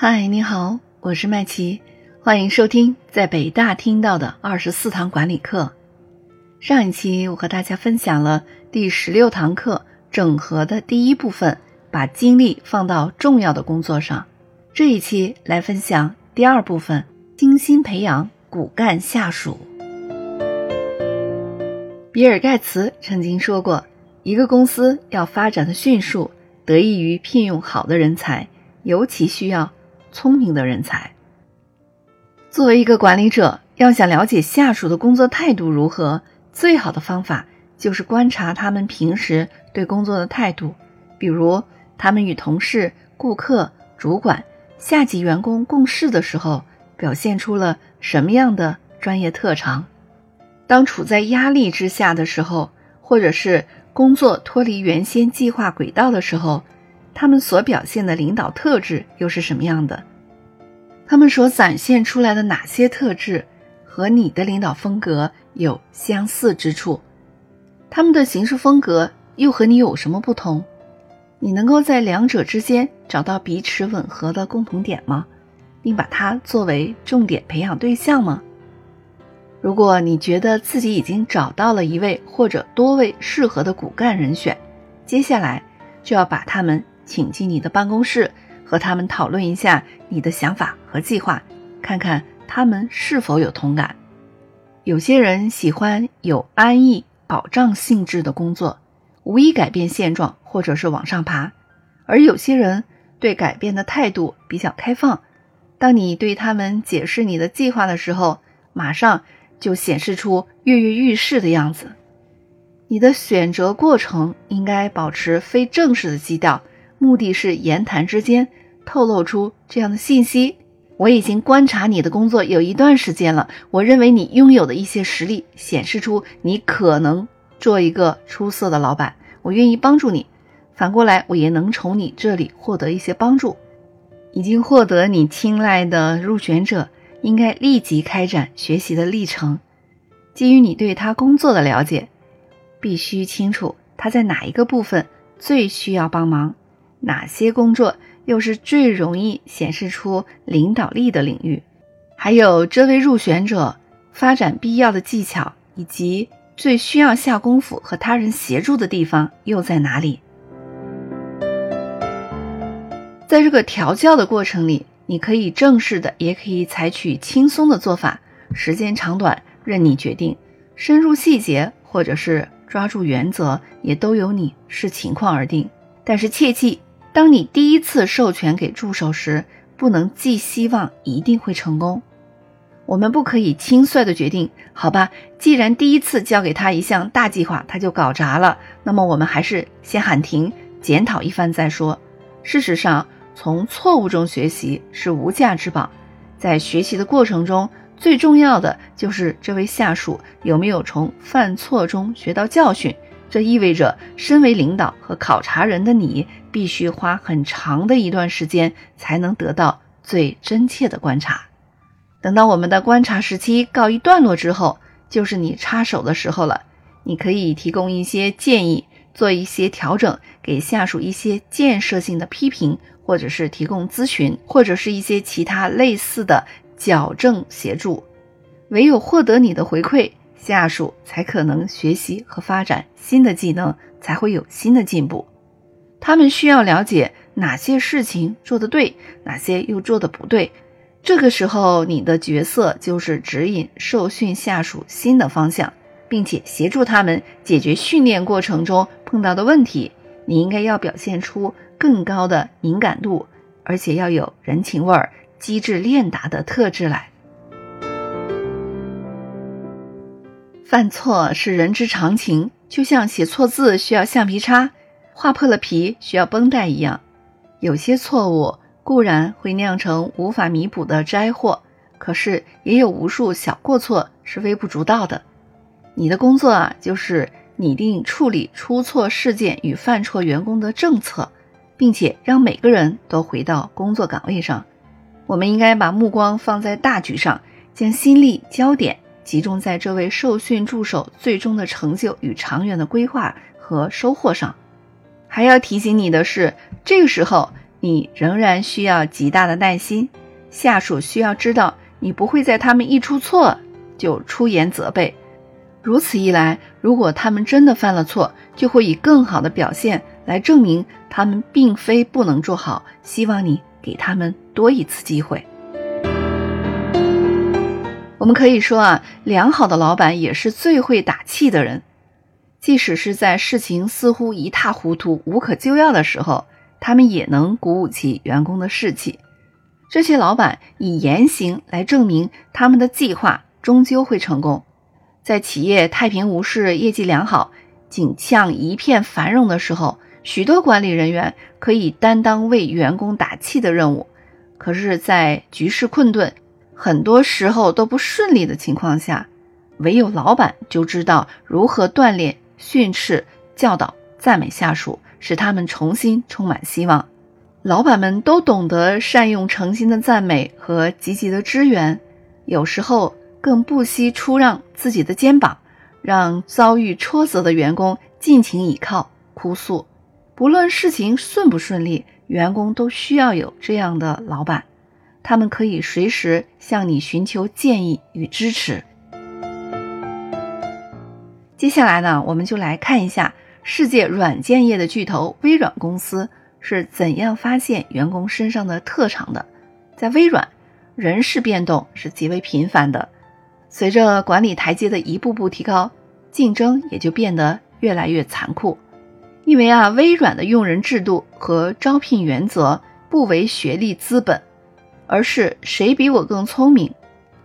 嗨，你好，我是麦琪，欢迎收听在北大听到的二十四堂管理课。上一期我和大家分享了第十六堂课整合的第一部分，把精力放到重要的工作上。这一期来分享第二部分，精心培养骨干下属。比尔·盖茨曾经说过，一个公司要发展的迅速，得益于聘用好的人才，尤其需要。聪明的人才。作为一个管理者，要想了解下属的工作态度如何，最好的方法就是观察他们平时对工作的态度。比如，他们与同事、顾客、主管、下级员工共事的时候，表现出了什么样的专业特长？当处在压力之下的时候，或者是工作脱离原先计划轨道的时候。他们所表现的领导特质又是什么样的？他们所展现出来的哪些特质和你的领导风格有相似之处？他们的行事风格又和你有什么不同？你能够在两者之间找到彼此吻合的共同点吗？并把它作为重点培养对象吗？如果你觉得自己已经找到了一位或者多位适合的骨干人选，接下来就要把他们。请进你的办公室，和他们讨论一下你的想法和计划，看看他们是否有同感。有些人喜欢有安逸、保障性质的工作，无意改变现状或者是往上爬；而有些人对改变的态度比较开放。当你对他们解释你的计划的时候，马上就显示出跃跃欲试的样子。你的选择过程应该保持非正式的基调。目的是言谈之间透露出这样的信息。我已经观察你的工作有一段时间了，我认为你拥有的一些实力显示出你可能做一个出色的老板。我愿意帮助你，反过来我也能从你这里获得一些帮助。已经获得你青睐的入选者应该立即开展学习的历程。基于你对他工作的了解，必须清楚他在哪一个部分最需要帮忙。哪些工作又是最容易显示出领导力的领域？还有这位入选者发展必要的技巧，以及最需要下功夫和他人协助的地方又在哪里？在这个调教的过程里，你可以正式的，也可以采取轻松的做法，时间长短任你决定，深入细节或者是抓住原则，也都由你视情况而定。但是切记。当你第一次授权给助手时，不能寄希望一定会成功。我们不可以轻率的决定，好吧？既然第一次交给他一项大计划，他就搞砸了，那么我们还是先喊停，检讨一番再说。事实上，从错误中学习是无价之宝。在学习的过程中，最重要的就是这位下属有没有从犯错中学到教训。这意味着，身为领导和考察人的你，必须花很长的一段时间才能得到最真切的观察。等到我们的观察时期告一段落之后，就是你插手的时候了。你可以提供一些建议，做一些调整，给下属一些建设性的批评，或者是提供咨询，或者是一些其他类似的矫正协助。唯有获得你的回馈。下属才可能学习和发展新的技能，才会有新的进步。他们需要了解哪些事情做得对，哪些又做得不对。这个时候，你的角色就是指引受训下属新的方向，并且协助他们解决训练过程中碰到的问题。你应该要表现出更高的敏感度，而且要有人情味儿、机智练达的特质来。犯错是人之常情，就像写错字需要橡皮擦，划破了皮需要绷带一样。有些错误固然会酿成无法弥补的灾祸，可是也有无数小过错是微不足道的。你的工作啊，就是拟定处理出错事件与犯错员工的政策，并且让每个人都回到工作岗位上。我们应该把目光放在大局上，将心力焦点。集中在这位受训助手最终的成就与长远的规划和收获上。还要提醒你的是，这个时候你仍然需要极大的耐心。下属需要知道，你不会在他们一出错就出言责备。如此一来，如果他们真的犯了错，就会以更好的表现来证明他们并非不能做好。希望你给他们多一次机会。我们可以说啊，良好的老板也是最会打气的人。即使是在事情似乎一塌糊涂、无可救药的时候，他们也能鼓舞起员工的士气。这些老板以言行来证明他们的计划终究会成功。在企业太平无事、业绩良好、景象一片繁荣的时候，许多管理人员可以担当为员工打气的任务。可是，在局势困顿、很多时候都不顺利的情况下，唯有老板就知道如何锻炼、训斥、教导、赞美下属，使他们重新充满希望。老板们都懂得善用诚心的赞美和积极的支援，有时候更不惜出让自己的肩膀，让遭遇挫折的员工尽情倚靠、哭诉。不论事情顺不顺利，员工都需要有这样的老板，他们可以随时向你寻求建议与支持。接下来呢，我们就来看一下世界软件业的巨头微软公司。是怎样发现员工身上的特长的？在微软，人事变动是极为频繁的。随着管理台阶的一步步提高，竞争也就变得越来越残酷。因为啊，微软的用人制度和招聘原则不为学历资本，而是谁比我更聪明。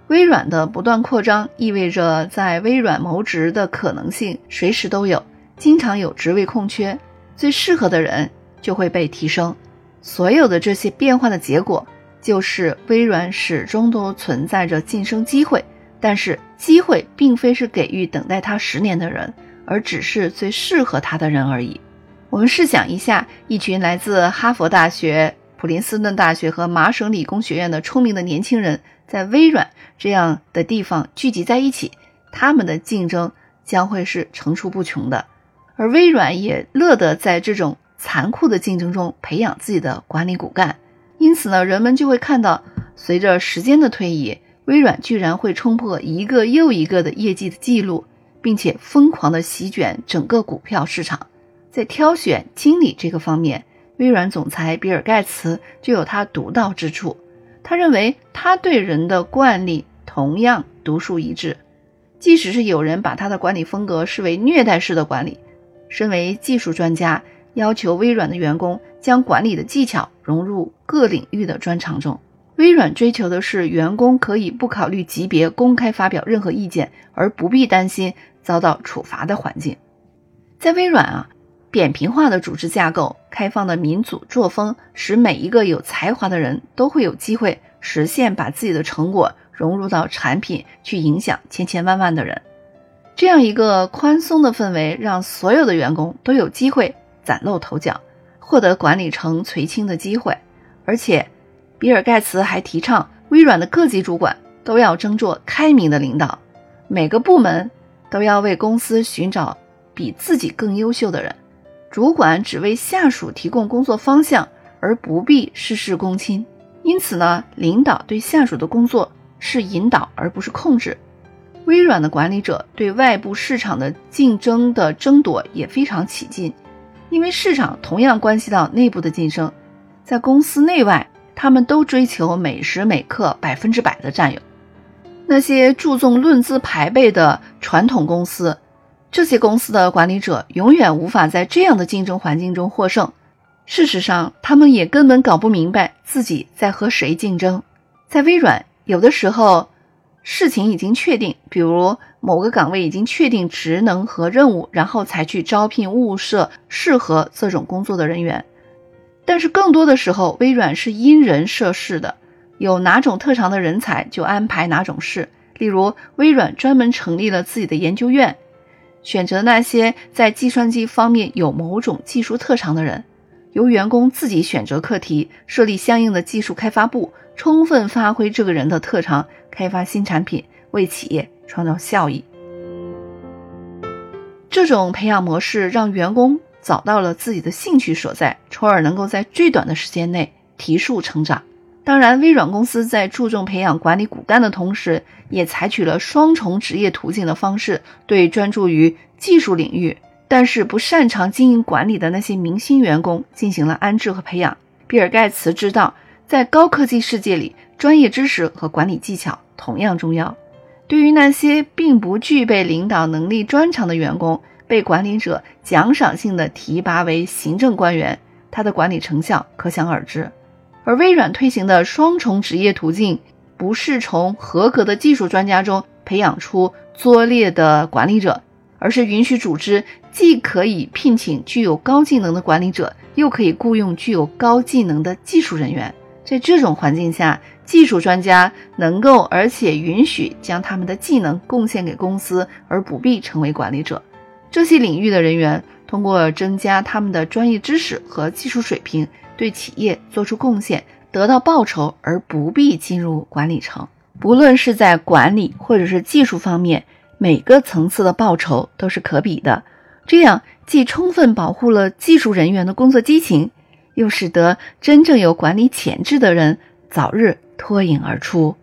微软的不断扩张意味着在微软谋职的可能性随时都有，经常有职位空缺，最适合的人。就会被提升，所有的这些变化的结果，就是微软始终都存在着晋升机会，但是机会并非是给予等待他十年的人，而只是最适合他的人而已。我们试想一下，一群来自哈佛大学、普林斯顿大学和麻省理工学院的聪明的年轻人，在微软这样的地方聚集在一起，他们的竞争将会是层出不穷的，而微软也乐得在这种。残酷的竞争中培养自己的管理骨干，因此呢，人们就会看到，随着时间的推移，微软居然会冲破一个又一个的业绩的记录，并且疯狂的席卷整个股票市场。在挑选经理这个方面，微软总裁比尔盖茨就有他独到之处。他认为他对人的惯例同样独树一帜，即使是有人把他的管理风格视为虐待式的管理，身为技术专家。要求微软的员工将管理的技巧融入各领域的专长中。微软追求的是员工可以不考虑级别公开发表任何意见，而不必担心遭到处罚的环境。在微软啊，扁平化的组织架构、开放的民主作风，使每一个有才华的人都会有机会实现把自己的成果融入到产品，去影响千千万万的人。这样一个宽松的氛围，让所有的员工都有机会。崭露头角，获得管理层垂青的机会，而且，比尔盖茨还提倡微软的各级主管都要争做开明的领导，每个部门都要为公司寻找比自己更优秀的人，主管只为下属提供工作方向，而不必事事躬亲。因此呢，领导对下属的工作是引导而不是控制。微软的管理者对外部市场的竞争的争夺也非常起劲。因为市场同样关系到内部的晋升，在公司内外，他们都追求每时每刻百分之百的占有。那些注重论资排辈的传统公司，这些公司的管理者永远无法在这样的竞争环境中获胜。事实上，他们也根本搞不明白自己在和谁竞争。在微软，有的时候。事情已经确定，比如某个岗位已经确定职能和任务，然后才去招聘物色适合这种工作的人员。但是更多的时候，微软是因人设事的，有哪种特长的人才就安排哪种事。例如，微软专门成立了自己的研究院，选择那些在计算机方面有某种技术特长的人，由员工自己选择课题，设立相应的技术开发部。充分发挥这个人的特长，开发新产品，为企业创造效益。这种培养模式让员工找到了自己的兴趣所在，从而能够在最短的时间内提速成长。当然，微软公司在注重培养管理骨干的同时，也采取了双重职业途径的方式，对专注于技术领域但是不擅长经营管理的那些明星员工进行了安置和培养。比尔·盖茨知道，在高科技世界里，专业知识和管理技巧同样重要。对于那些并不具备领导能力专长的员工，被管理者奖赏性的提拔为行政官员，他的管理成效可想而知。而微软推行的双重职业途径，不是从合格的技术专家中培养出拙劣的管理者，而是允许组织既可以聘请具有高技能的管理者，又可以雇佣具有高技能的技术人员。在这种环境下，技术专家能够而且允许将他们的技能贡献给公司，而不必成为管理者。这些领域的人员通过增加他们的专业知识和技术水平。对企业做出贡献，得到报酬，而不必进入管理层。不论是在管理或者是技术方面，每个层次的报酬都是可比的。这样既充分保护了技术人员的工作激情，又使得真正有管理潜质的人早日脱颖而出。